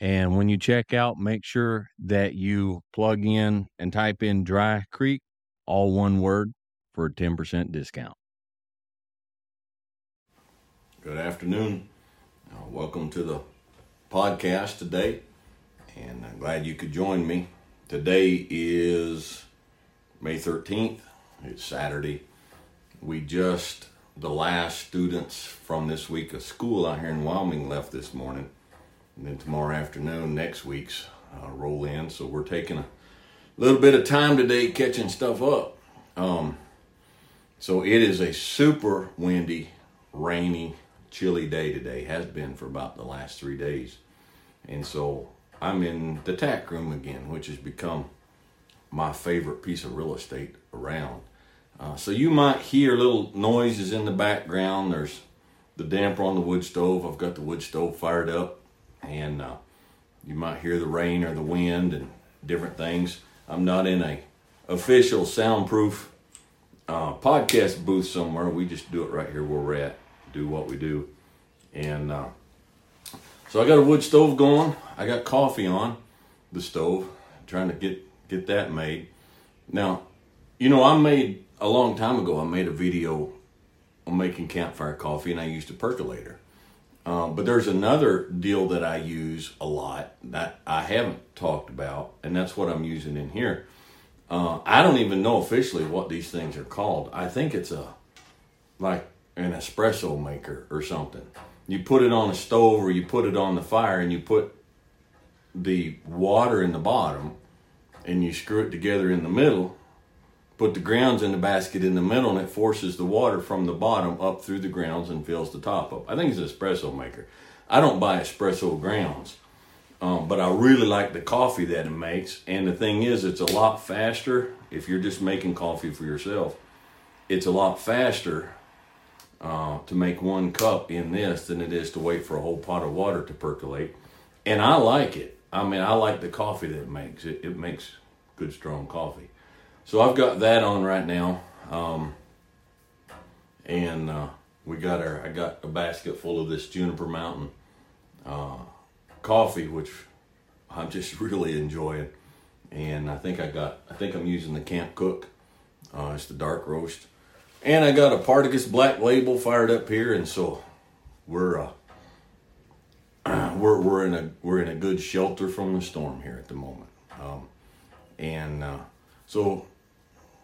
And when you check out, make sure that you plug in and type in Dry Creek, all one word, for a 10% discount. Good afternoon. Uh, welcome to the podcast today, and I'm glad you could join me. Today is May 13th, it's Saturday. We just, the last students from this week of school out here in Wyoming left this morning, and then tomorrow afternoon, next week's uh, roll in. So we're taking a little bit of time today catching stuff up. Um, so it is a super windy, rainy, chilly day today, has been for about the last three days. And so I'm in the tack room again, which has become my favorite piece of real estate around. Uh, so you might hear little noises in the background. There's the damper on the wood stove. I've got the wood stove fired up, and uh, you might hear the rain or the wind and different things. I'm not in a official soundproof uh, podcast booth somewhere. We just do it right here where we're at do what we do. And uh, so I got a wood stove going. I got coffee on the stove, trying to get get that made. Now, you know, I made a long time ago. I made a video on making campfire coffee, and I used a percolator. Uh, but there's another deal that I use a lot that I haven't talked about, and that's what I'm using in here. Uh, I don't even know officially what these things are called. I think it's a like an espresso maker or something. You put it on a stove or you put it on the fire and you put the water in the bottom and you screw it together in the middle. Put the grounds in the basket in the middle and it forces the water from the bottom up through the grounds and fills the top up. I think it's an espresso maker. I don't buy espresso grounds, um, but I really like the coffee that it makes. And the thing is, it's a lot faster if you're just making coffee for yourself. It's a lot faster uh, to make one cup in this than it is to wait for a whole pot of water to percolate. And I like it. I mean, I like the coffee that it makes. It, it makes good, strong coffee. So I've got that on right now. Um, and uh, we got our, I got a basket full of this Juniper Mountain uh, coffee, which I'm just really enjoying. And I think I got, I think I'm using the Camp Cook. Uh, it's the dark roast and I got a Partagas Black Label fired up here, and so we're uh, we're we're in a we're in a good shelter from the storm here at the moment. Um, and uh, so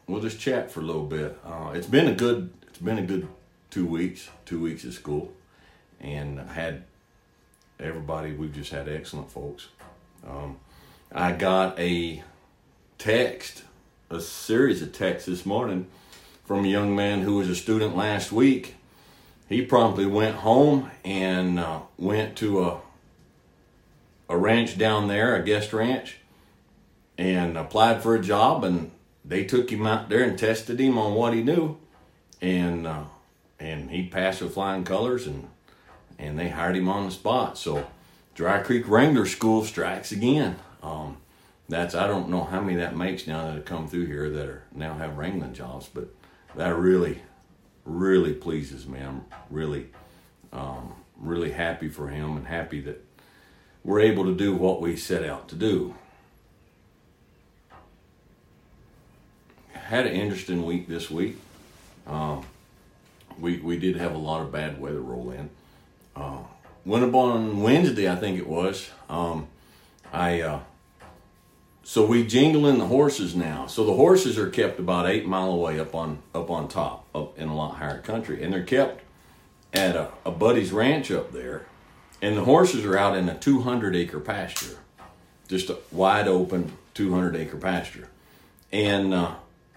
we'll just chat for a little bit. Uh, it's been a good it's been a good two weeks, two weeks of school, and had everybody. We've just had excellent folks. Um, I got a text, a series of texts this morning from a young man who was a student last week. He promptly went home and uh, went to a a ranch down there, a guest ranch, and applied for a job. And they took him out there and tested him on what he knew, and uh, and he passed with flying colors, and and they hired him on the spot. So Dry Creek Wrangler School strikes again. Um, that's I don't know how many that makes now that have come through here that are now have wrangling jobs, but that really, really pleases me. I'm really, um, really happy for him and happy that we're able to do what we set out to do. Had an interesting week this week. Um, we we did have a lot of bad weather roll in. Uh, went up on Wednesday, I think it was. Um, I uh, so we jingling the horses now. So the horses are kept about eight mile away up on up on top, up in a lot higher country, and they're kept at a, a buddy's ranch up there, and the horses are out in a 200 acre pasture, just a wide open 200 acre pasture, and uh,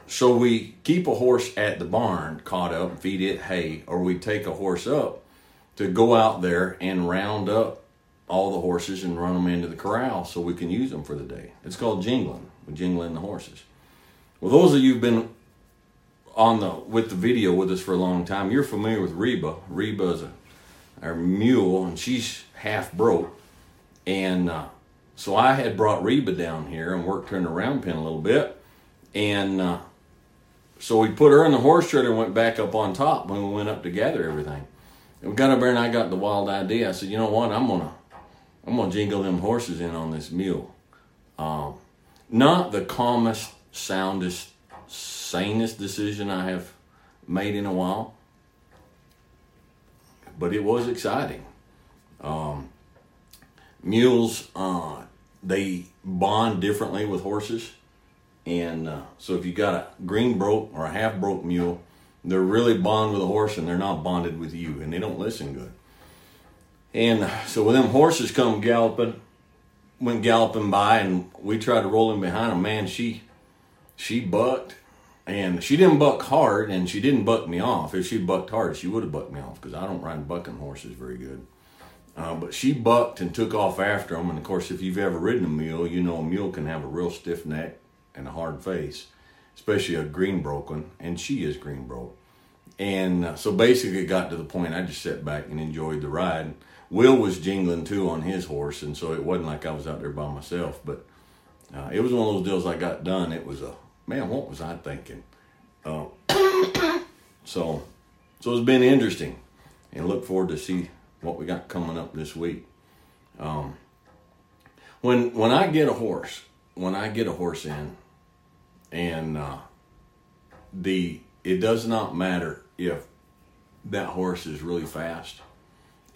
so we keep a horse at the barn, caught up, feed it hay, or we take a horse up to go out there and round up all the horses and run them into the corral so we can use them for the day. It's called jingling. Jingling the horses. Well, those of you who've been on the with the video with us for a long time, you're familiar with Reba. Reba is a our mule, and she's half broke. And uh, so I had brought Reba down here and worked her in the round pen a little bit, and uh, so we put her in the horse trailer and went back up on top when we went up to gather everything. And we got up there, and I got the wild idea. I said, you know what? I'm gonna I'm gonna jingle them horses in on this mule. Um, not the calmest, soundest, sanest decision I have made in a while, but it was exciting. Um, mules, uh, they bond differently with horses, and uh, so if you got a green broke or a half broke mule, they're really bond with a horse, and they're not bonded with you, and they don't listen good. And so when them horses come galloping, went galloping by, and we tried to roll in behind them. Man, she she bucked, and she didn't buck hard, and she didn't buck me off. If she bucked hard, she would have bucked me off because I don't ride bucking horses very good. Uh, but she bucked and took off after them. And of course, if you've ever ridden a mule, you know a mule can have a real stiff neck and a hard face, especially a green broken, and she is green broke. And uh, so basically, it got to the point I just sat back and enjoyed the ride. Will was jingling too on his horse, and so it wasn't like I was out there by myself. But uh, it was one of those deals I got done. It was a man. What was I thinking? Uh, so, so it's been interesting, and look forward to see what we got coming up this week. Um, when when I get a horse, when I get a horse in, and uh, the it does not matter if that horse is really fast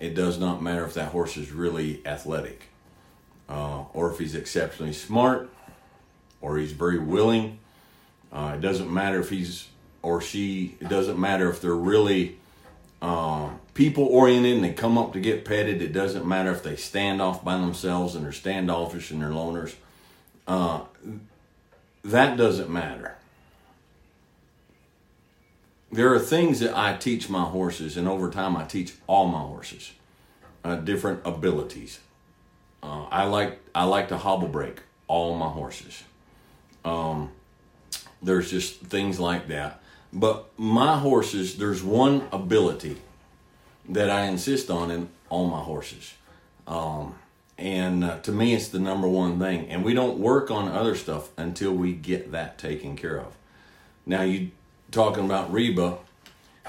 it does not matter if that horse is really athletic uh, or if he's exceptionally smart or he's very willing. Uh, it doesn't matter if he's or she, it doesn't matter if they're really uh, people oriented and they come up to get petted. It doesn't matter if they stand off by themselves and they're standoffish and they're loners. That doesn't matter. There are things that I teach my horses, and over time I teach all my horses uh, different abilities. Uh, I like I like to hobble break all my horses. Um, there's just things like that. But my horses, there's one ability that I insist on in all my horses. Um, and uh, to me, it's the number one thing. And we don't work on other stuff until we get that taken care of. Now, you talking about Reba,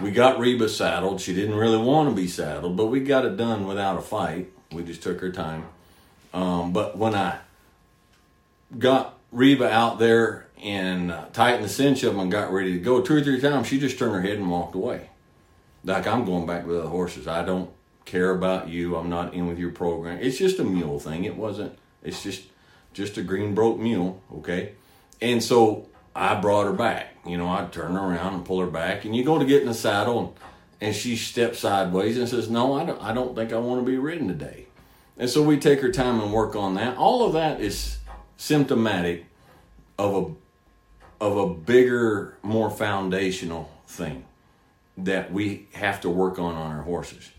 we got Reba saddled. She didn't really want to be saddled, but we got it done without a fight. We just took her time. Um, but when I got Reba out there and uh, tightened the cinch up and got ready to go, two or three times, she just turned her head and walked away. Like, I'm going back with the horses. I don't care about you. I'm not in with your program. It's just a mule thing. It wasn't, it's just, just a green broke mule, okay? And so I brought her back. You know, I'd turn her around and pull her back, and you go to get in the saddle, and, and she steps sideways and says, "No, I don't. I don't think I want to be ridden today." And so we take her time and work on that. All of that is symptomatic of a of a bigger, more foundational thing that we have to work on on our horses.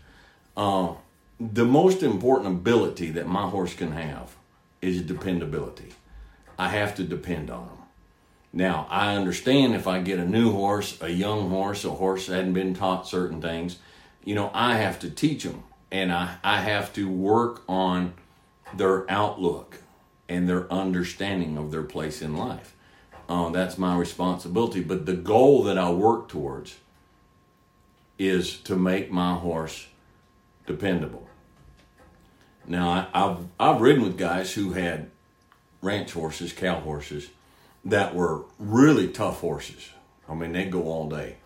Uh, the most important ability that my horse can have is dependability. I have to depend on him. Now, I understand if I get a new horse, a young horse, a horse that hadn't been taught certain things, you know, I have to teach them and I, I have to work on their outlook and their understanding of their place in life. Uh, that's my responsibility. But the goal that I work towards is to make my horse dependable. Now, I, have I've ridden with guys who had ranch horses, cow horses, that were really tough horses. I mean, they go all day.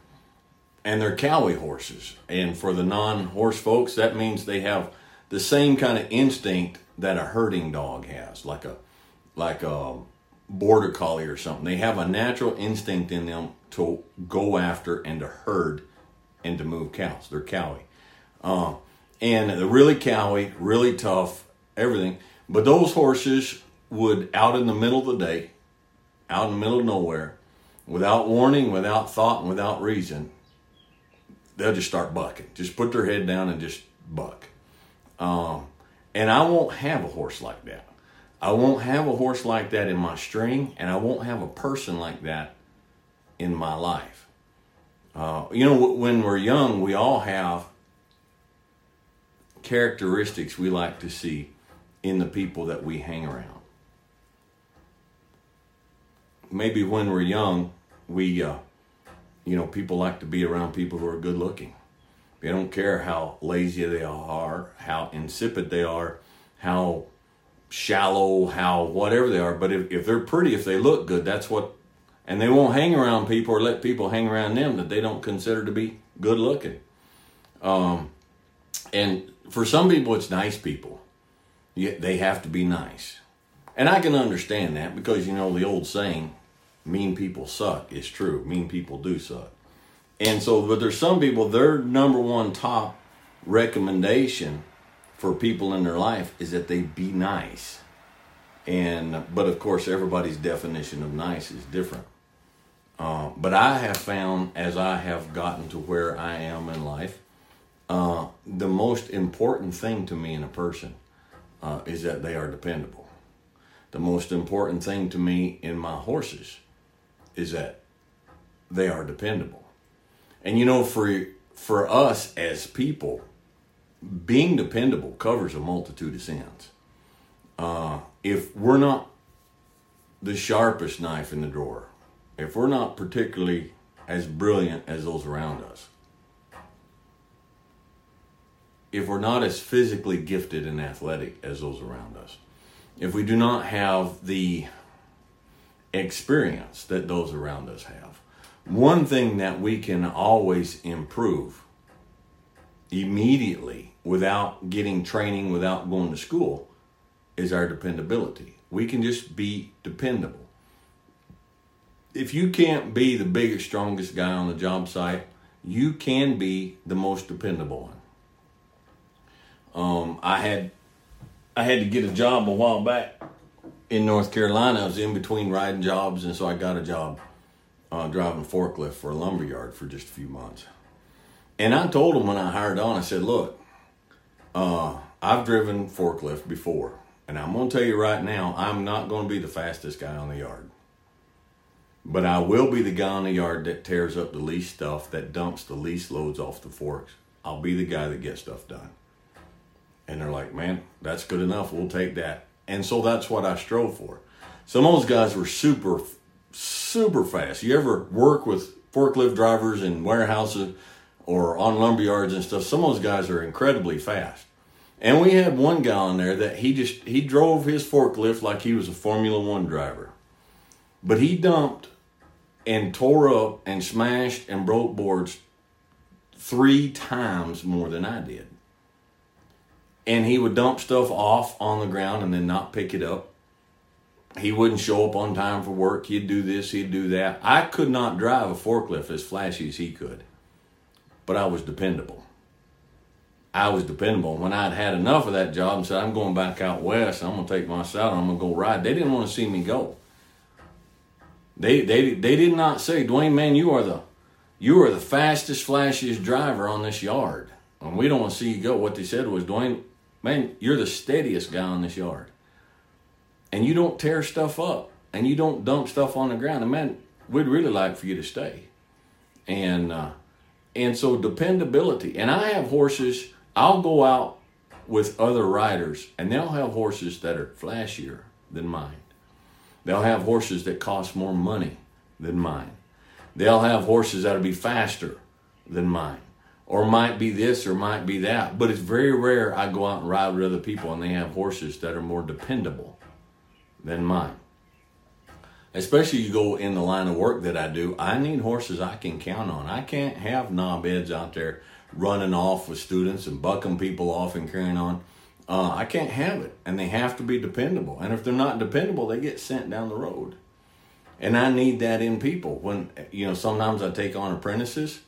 And they're cowie horses. And for the non horse folks, that means they have the same kind of instinct that a herding dog has, like a like a border collie or something. They have a natural instinct in them to go after and to herd and to move cows. They're cowy. Uh, and they're really cowy, really tough, everything. But those horses would, out in the middle of the day, out in the middle of nowhere, without warning, without thought, and without reason, they'll just start bucking. Just put their head down and just buck. Um, and I won't have a horse like that. I won't have a horse like that in my string, and I won't have a person like that in my life. Uh, you know, when we're young, we all have characteristics we like to see in the people that we hang around. Maybe when we're young, we, uh, you know, people like to be around people who are good looking. They don't care how lazy they are, how insipid they are, how shallow, how whatever they are. But if, if they're pretty, if they look good, that's what, and they won't hang around people or let people hang around them that they don't consider to be good looking. Um, and for some people, it's nice people. they have to be nice. And I can understand that because, you know, the old saying, mean people suck, is true. Mean people do suck. And so, but there's some people, their number one top recommendation for people in their life is that they be nice. And, but of course, everybody's definition of nice is different. Uh, but I have found as I have gotten to where I am in life, uh, the most important thing to me in a person uh, is that they are dependable. The most important thing to me in my horses is that they are dependable. And you know, for for us as people, being dependable covers a multitude of sins. Uh, if we're not the sharpest knife in the drawer, if we're not particularly as brilliant as those around us, if we're not as physically gifted and athletic as those around us, if we do not have the experience that those around us have, one thing that we can always improve immediately without getting training, without going to school, is our dependability. We can just be dependable. If you can't be the biggest, strongest guy on the job site, you can be the most dependable one. Um, I had I had to get a job a while back in North Carolina. I was in between riding jobs, and so I got a job uh, driving forklift for a lumber yard for just a few months. And I told them when I hired on, I said, "Look, uh, I've driven forklift before, and I'm going to tell you right now, I'm not going to be the fastest guy on the yard." But I will be the guy on the yard that tears up the least stuff, that dumps the least loads off the forks. I'll be the guy that gets stuff done. And they're like, man, that's good enough. We'll take that. And so that's what I strove for. Some of those guys were super, super fast. You ever work with forklift drivers in warehouses or on lumber yards and stuff? Some of those guys are incredibly fast. And we had one guy on there that he just he drove his forklift like he was a Formula One driver. But he dumped and tore up and smashed and broke boards three times more than I did and he would dump stuff off on the ground and then not pick it up. He wouldn't show up on time for work. He'd do this, he'd do that. I could not drive a forklift as flashy as he could, but I was dependable. I was dependable. When I'd had enough of that job and said, I'm going back out west, I'm going to take my saddle, I'm going to go ride, they didn't want to see me go. They, they, they did not say, DeWayne, man, you are the you are the fastest, flashiest driver on this yard. And we don't want to see you go. What they said was, DeWayne, man, you're the steadiest guy in this yard. And you don't tear stuff up and you don't dump stuff on the ground. And man, we'd really like for you to stay. And uh, and so dependability. And I have horses, I'll go out with other riders and they'll have horses that are flashier than mine. They'll have horses that cost more money than mine. They'll have horses that'll be faster than mine or might be this or might be that. But it's very rare I go out and ride with other people and they have horses that are more dependable than mine. Especially you go in the line of work that I do, I need horses I can count on. I can't have knobheads out there running off with students and bucking people off and carrying on. Uh, I can't have it, and they have to be dependable. And if they're not dependable, they get sent down the road. And I need that in people. When you know, sometimes I take on apprentices,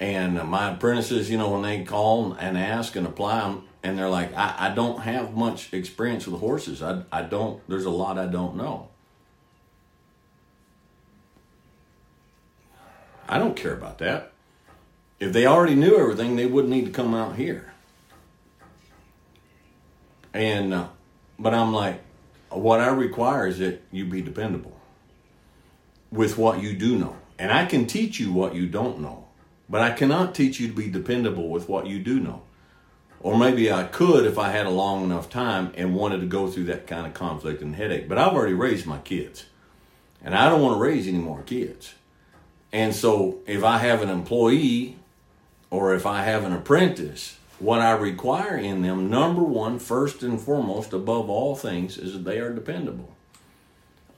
and my apprentices, you know, when they call and ask and apply, and they're like, I, I don't have much experience with horses. I, I don't. There's a lot I don't know. I don't care about that. If they already knew everything, they wouldn't need to come out here. And, uh, but I'm like, what I require is that you be dependable with what you do know. And I can teach you what you don't know, but I cannot teach you to be dependable with what you do know. Or maybe I could if I had a long enough time and wanted to go through that kind of conflict and headache. But I've already raised my kids. And I don't want to raise any more kids. And so if I have an employee or if I have an apprentice, what I require in them, number one, first and foremost, above all things, is that they are dependable.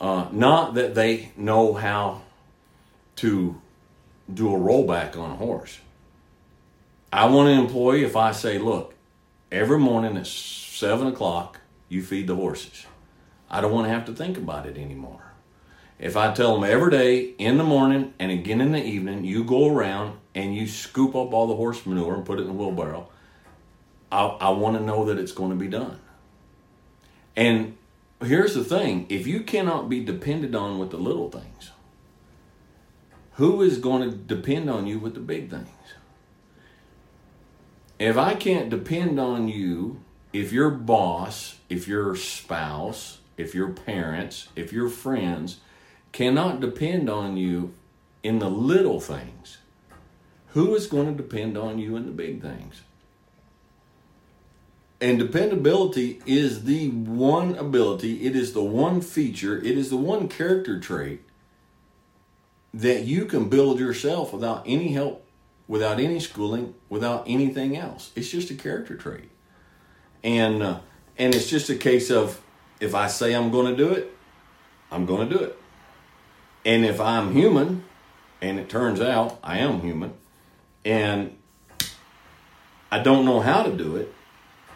Uh, not that they know how to do a rollback on a horse. I want an employee if I say, look, every morning at seven o'clock, you feed the horses. I don't want to have to think about it anymore. If I tell them every day in the morning and again in the evening, you go around and you scoop up all the horse manure and put it in the wheelbarrow, I, I want to know that it's going to be done. And here's the thing if you cannot be depended on with the little things, who is going to depend on you with the big things? If I can't depend on you, if your boss, if your spouse, if your parents, if your friends, cannot depend on you in the little things, who is going to depend on you in the big things? And dependability is the one ability, it is the one feature, it is the one character trait that you can build yourself without any help, without any schooling, without anything else. It's just a character trait. And uh, and it's just a case of if I say I'm going to do it, I'm going to do it. And if I'm human, and it turns out I am human, and I don't know how to do it,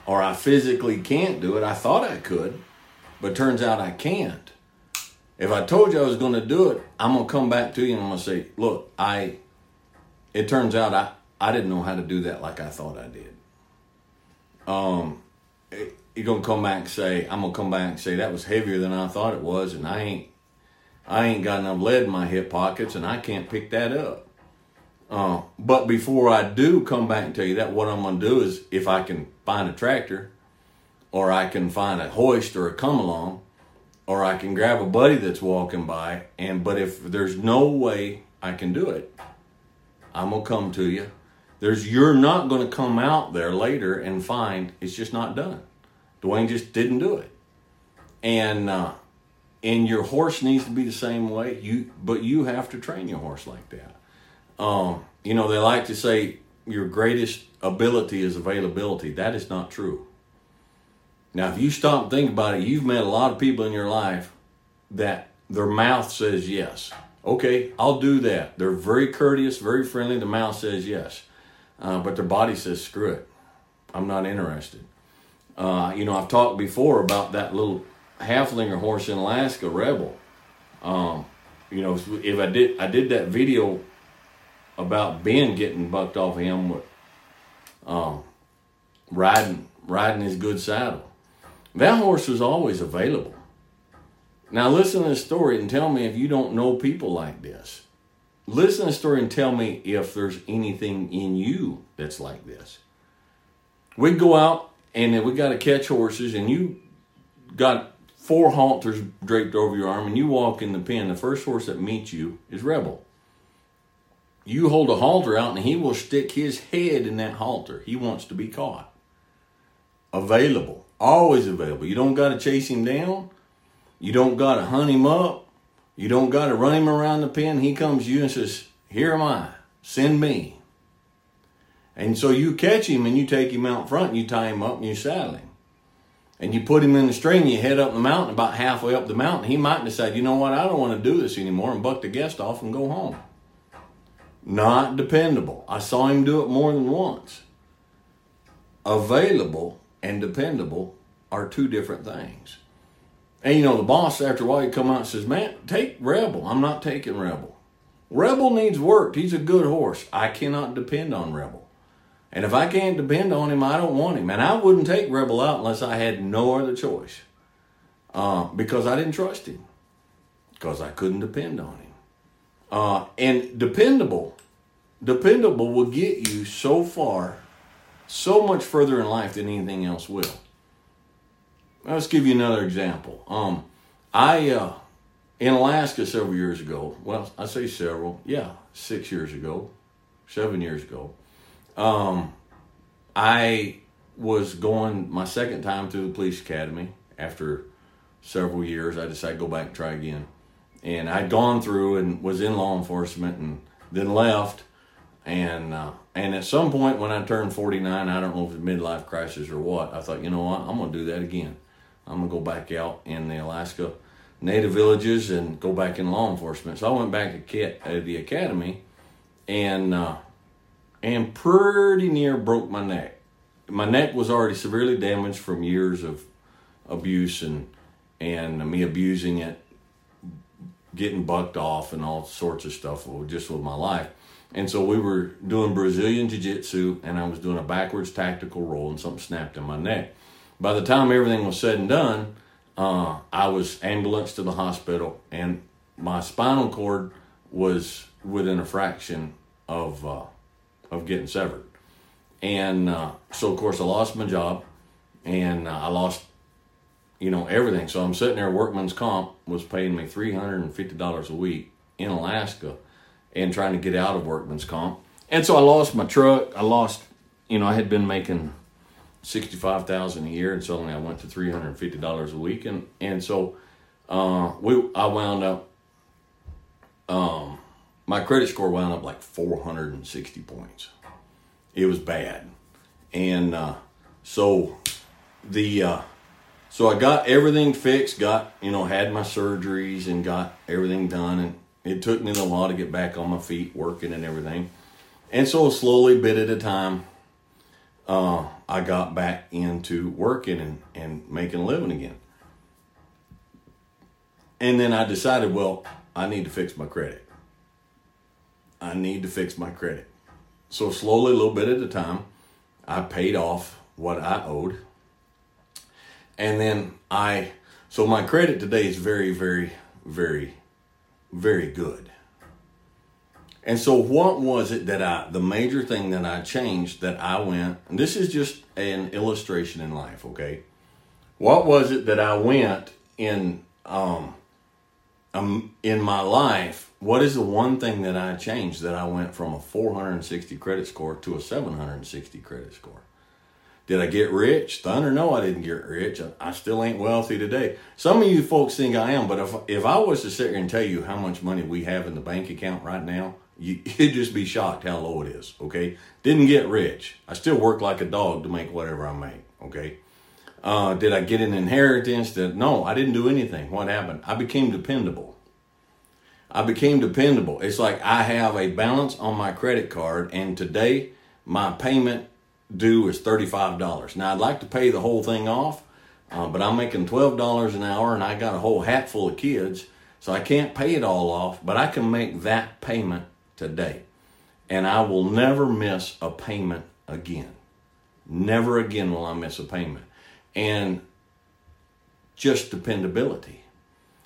or I physically can't do it, I thought I could, but turns out I can't. If I told you I was going to do it, I'm going to come back to you and I'm going to say, look, I, it turns out I, I didn't know how to do that like I thought I did. Um, you're going to come back and say, I'm going to come back and say that was heavier than I thought it was, and I ain't I ain't got enough lead in my hip pockets and I can't pick that up. Uh, but before I do come back and tell you that, what I'm going to do is if I can find a tractor or I can find a hoist or a come along or I can grab a buddy that's walking by and but if there's no way I can do it, I'm going to come to you. There's you're not going to come out there later and find it's just not done. DeWayne just didn't do it. And uh, and your horse needs to be the same way. You, but you have to train your horse like that. Um, you know, they like to say your greatest ability is availability. That is not true. Now, if you stop and think about it, you've met a lot of people in your life that their mouth says yes. Okay, I'll do that. They're very courteous, very friendly. The mouth says yes, uh, but their body says screw it. I'm not interested. Uh, you know, I've talked before about that little Haflinger horse in Alaska, Rebel. Um, you know, if I did, I did that video about Ben getting bucked off him with um, riding riding his good saddle. That horse was always available. Now listen to the story and tell me if you don't know people like this. Listen to the story and tell me if there's anything in you that's like this. We go out and we got to catch horses, and you got four halters draped over your arm and you walk in the pen, the first horse that meets you is Rebel. You hold a halter out and he will stick his head in that halter. He wants to be caught. Available. Always available. You don't got to chase him down. You don't got to hunt him up. You don't got to run him around the pen. He comes to you and says, Here am I. Send me. And so you catch him and you take him out front and you tie him up and you saddle him and you put him in the string, you head up the mountain, about halfway up the mountain, he might decide, you know what, I don't want to do this anymore and buck the guest off and go home. Not dependable. I saw him do it more than once. Available, and dependable are two different things. And you know, the boss after a while he come out and says, "Man, take Rebel." I'm not taking Rebel. Rebel needs work. He's a good horse. I cannot depend on Rebel. And if I can't depend on him, I don't want him. And I wouldn't take Rebel out unless I had no other choice. Uh, because I didn't trust him. Because I couldn't depend on him. Uh, and dependable, dependable will get you so far, so much further in life than anything else will. Let's give you another example. Um, I uh, in Alaska several years ago. Well, I say several. Yeah, six years ago, seven years ago. Um, I was going my second time through the police academy after several years. I decided to go back and try again. And I'd gone through and was in law enforcement and then left. And uh, and at some point when I turned 49, I don't know if it was midlife crisis or what, I thought, you know what, I'm going to do that again. I'm going to go back out in the Alaska native villages and go back in law enforcement. So I went back to uh, the academy and uh, and pretty near broke my neck. My neck was already severely damaged from years of abuse and and me abusing it, getting bucked off and all sorts of stuff just with my life. And so we were doing Brazilian Jiu Jitsu, and I was doing a backwards tactical roll, and something snapped in my neck. By the time everything was said and done, uh, I was ambulanced to the hospital, and my spinal cord was within a fraction of uh, of getting severed. And uh, so, of course, I lost my job, and uh, I lost, you know, everything. So I'm sitting there. Workman's comp was paying me three hundred and fifty dollars a week in Alaska, and trying to get out of workman's comp. And so I lost my truck. I lost, you know, I had been making sixty-five thousand a year, and suddenly I went to three hundred and fifty dollars a week, and and so uh, we I wound up. Um, my credit score wound up like four hundred and sixty points. It was bad, and uh, so the uh, so I got everything fixed. Got you know had my surgeries and got everything done, and it took me a while to get back on my feet, working and everything. And so slowly, bit at a time, uh, I got back into working and, and making a living again. And then I decided, well, I need to fix my credit. I need to fix my credit. So slowly, a little bit at a time, I paid off what I owed. And then I, so my credit today is very, very, very, very good. And so, what was it that I, the major thing that I changed that I went, and this is just an illustration in life, okay? What was it that I went in, um, um, in my life? What is the one thing that I changed that I went from a 460 credit score to a 760 credit score? Did I get rich? Thunder, no, I didn't get rich. I, still ain't wealthy today. Some of you folks think I am, but if if I was to sit here and tell you how much money we have in the bank account right now, you, would just be shocked how low it is. Okay, didn't get rich. I still work like a dog to make whatever I make. Okay, uh, did I get an inheritance? That no, I didn't do anything. What happened? I became dependable. I became dependable. It's like I have a balance on my credit card, and today my payment due is thirty five dollars. Now I'd like to pay the whole thing off, uh, but I'm making twelve dollars an hour, and I got a whole hat full of kids. So I can't pay it all off, but I can make that payment today. And I will never miss a payment again. Never again will I miss a payment. And just dependability.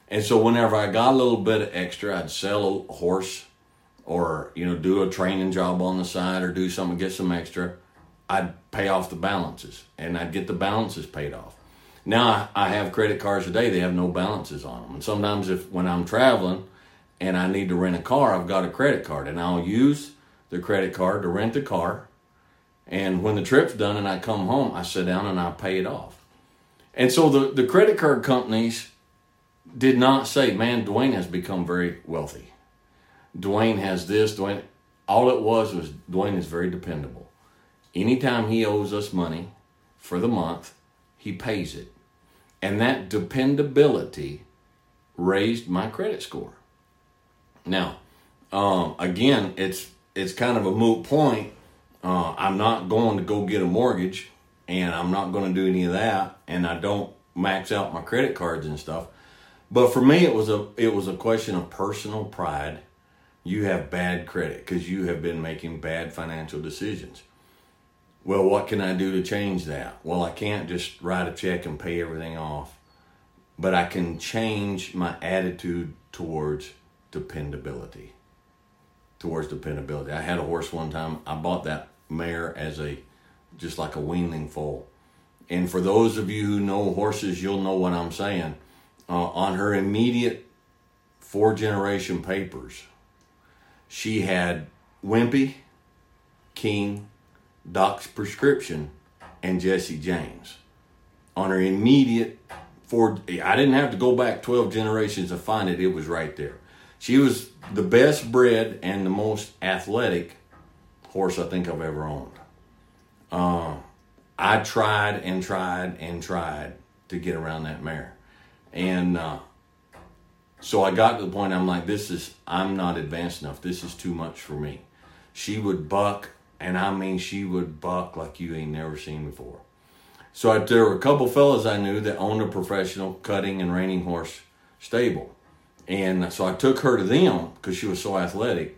And so whenever I got a little bit of extra, I'd sell a horse or, you know, do a training job on the side or do something, get some extra. I'd pay off the balances and I'd get the balances paid off. Now I have credit cards today, they have no balances on them. And sometimes if when I'm traveling, and I need to rent a car, I've got a credit card and I'll use the credit card to rent the car. And when the trip's done and I come home, I sit down and I pay it off. And so the, the credit card companies did not say, man, DeWayne has become very wealthy. DeWayne has this, DeWayne. All it was was DeWayne is very dependable. Anytime he owes us money for the month, he pays it. And that dependability raised my credit score. Now, um, again, it's it's kind of a moot point. Uh, I'm not going to go get a mortgage and I'm not going to do any of that, and I don't max out my credit cards and stuff. But for me, it was a it was a question of personal pride. You have bad credit because you have been making bad financial decisions. Well, what can I do to change that? Well, I can't just write a check and pay everything off, but I can change my attitude towards dependability. Towards dependability. I had a horse one time. I bought that mare as a just like a weanling foal. And for those of you who know horses, you'll know what I'm saying. Uh, on her immediate four generation papers, she had Wimpy, King, Doc's prescription, and Jesse James. On her immediate four, I didn't have to go back 12 generations to find it, it was right there. She was the best bred and the most athletic horse I think I've ever owned. Uh, I tried and tried and tried to get around that mare. And uh, so I got to the point I'm like, this is, I'm not advanced enough. This is too much for me. She would buck, and I mean, she would buck like you ain't never seen before. So I, there were a couple fellas I knew that owned a professional cutting and reining horse stable. And so I took her to them because she was so athletic.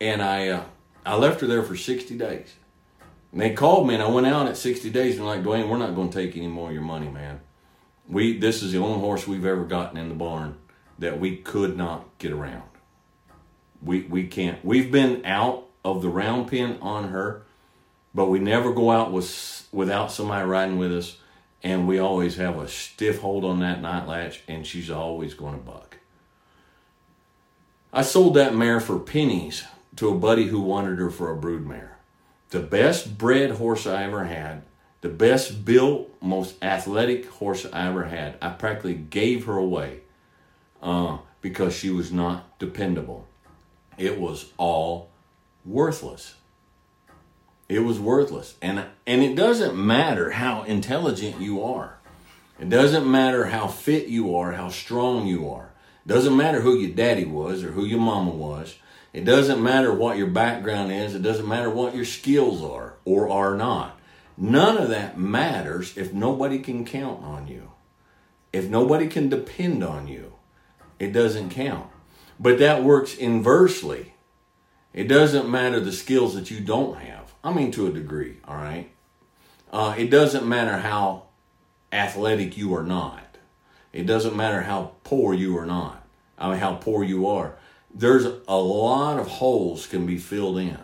And I, uh, I left her there for 60 days. And they called me and I went out at 60 days and like, DeWayne, we're not going to take any more of your money, man. We, this is the only horse we've ever gotten in the barn that we could not get around. We, we can't. We've been out of the round pen on her, but we never go out with, without somebody riding with us. And we always have a stiff hold on that night latch and she's always going to buck. I sold that mare for pennies to a buddy who wanted her for a brood mare. The best bred horse I ever had, the best built, most athletic horse I ever had. I practically gave her away uh, because she was not dependable. It was all worthless. It was worthless. And, and it doesn't matter how intelligent you are. It doesn't matter how fit you are, how strong you are. It doesn't matter who your daddy was or who your mama was. It doesn't matter what your background is. It doesn't matter what your skills are or are not. None of that matters if nobody can count on you. If nobody can depend on you, it doesn't count. But that works inversely. It doesn't matter the skills that you don't have. I mean, to a degree, all right? Uh, it doesn't matter how athletic you are not. It doesn't matter how poor you are not. I mean, how poor you are there's a lot of holes can be filled in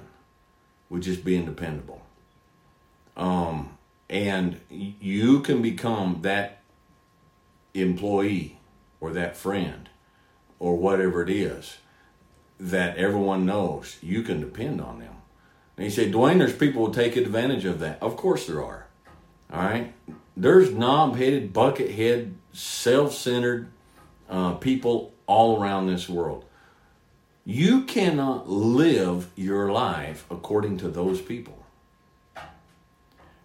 with just being dependable. Um, and you can become that employee or that friend or whatever it is that everyone knows you can depend on them. And you say, DeWayne, there's people who take advantage of that. Of course there are. All right. There's knob headed, bucket head, self centered uh, people all around this world. You cannot live your life according to those people.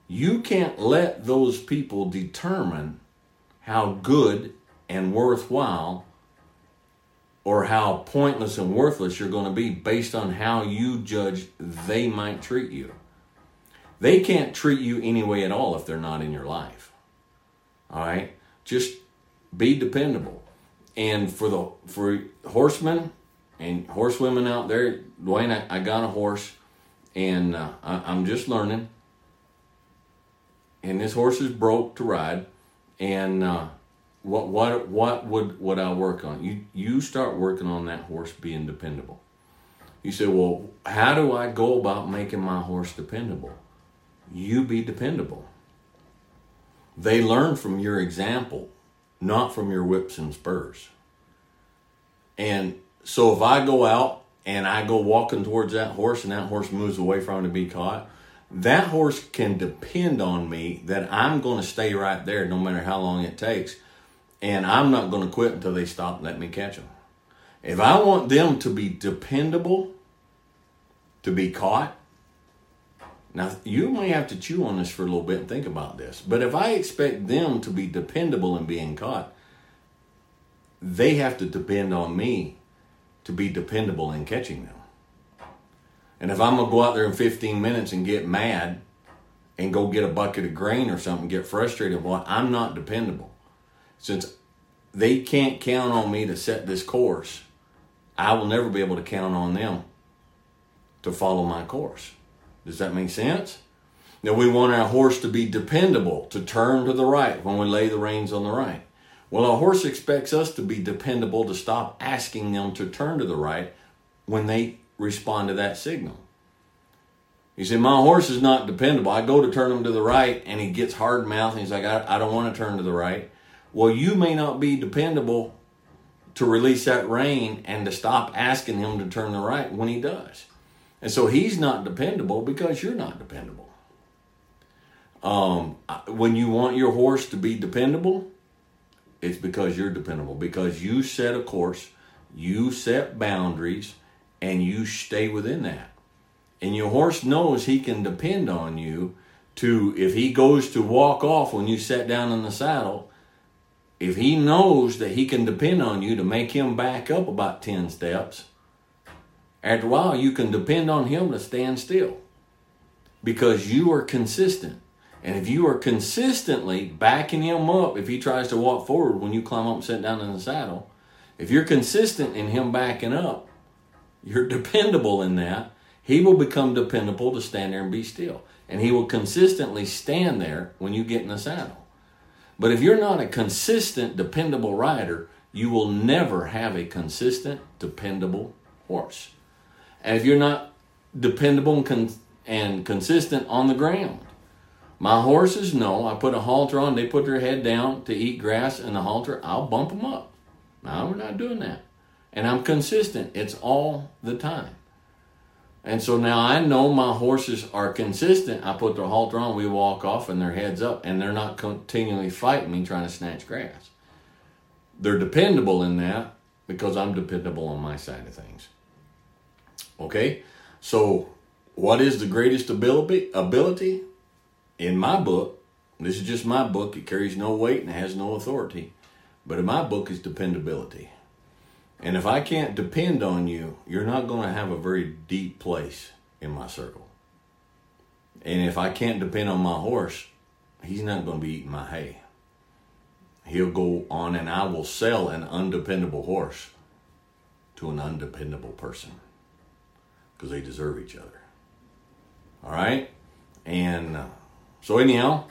You can't let those people determine how good and worthwhile or how pointless and worthless you're going to be based on how you judge they might treat you. They can't treat you any way at all if they're not in your life. All right? Just be dependable. And for the for horsemen, and horsewomen out there, DeWayne, I, I got a horse, and uh, I, am just learning. And this horse is broke to ride, and uh, what what what would would I work on? You you start working on that horse being dependable. You say, well, how do I go about making my horse dependable? You be dependable. They learn from your example, not from your whips and spurs. And so if I go out and I go walking towards that horse and that horse moves away from to be caught, that horse can depend on me that I'm going to stay right there no matter how long it takes. And I'm not going to quit until they stop and let me catch them. If I want them to be dependable, to be caught, now you may have to chew on this for a little bit and think about this. But if I expect them to be dependable in being caught, they have to depend on me to be dependable in catching them. And if I'm gonna go out there in 15 minutes and get mad and go get a bucket of grain or something, get frustrated, well, I'm not dependable. Since they can't count on me to set this course, I will never be able to count on them to follow my course. Does that make sense? Now we want our horse to be dependable, to turn to the right when we lay the reins on the right. Well, a horse expects us to be dependable to stop asking them to turn to the right when they respond to that signal. You say, My horse is not dependable. I go to turn him to the right and he gets hard mouth and he's like, I, I don't want to turn to the right. Well, you may not be dependable to release that rein and to stop asking him to turn the right when he does. And so he's not dependable because you're not dependable. Um, when you want your horse to be dependable, it's because you're dependable, because you set a course, you set boundaries, and you stay within that. And your horse knows he can depend on you to, if he goes to walk off when you sit down in the saddle, if he knows that he can depend on you to make him back up about 10 steps, after a while you can depend on him to stand still because you are consistent. And if you are consistently backing him up, if he tries to walk forward when you climb up and sit down in the saddle, if you're consistent in him backing up, you're dependable in that, he will become dependable to stand there and be still. And he will consistently stand there when you get in the saddle. But if you're not a consistent, dependable rider, you will never have a consistent, dependable horse. And if you're not dependable and, con- and consistent on the ground, my horses know I put a halter on, they put their head down to eat grass and the halter, I'll bump them up. No, we're not doing that. And I'm consistent. It's all the time. And so now I know my horses are consistent. I put their halter on, we walk off, and their heads up, and they're not continually fighting me trying to snatch grass. They're dependable in that because I'm dependable on my side of things. Okay? So, what is the greatest ability? Ability? In my book, this is just my book, it carries no weight and has no authority. But in my book is dependability. And if I can't depend on you, you're not going to have a very deep place in my circle. And if I can't depend on my horse, he's not going to be eating my hay. He'll go on and I will sell an undependable horse to an undependable person because they deserve each other. All right? And uh, so, anyhow,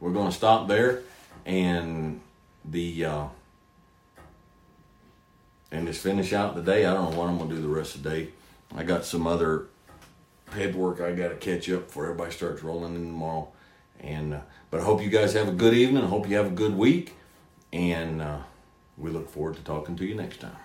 we're going to stop there. And the. Uh, and just finish out the day. I don't know what I'm gonna do the rest of the day. I got some other paperwork I got to catch up before everybody starts rolling in tomorrow. And uh, but I hope you guys have a good evening. I hope you have a good week, and uh, we look forward to talking to you next time.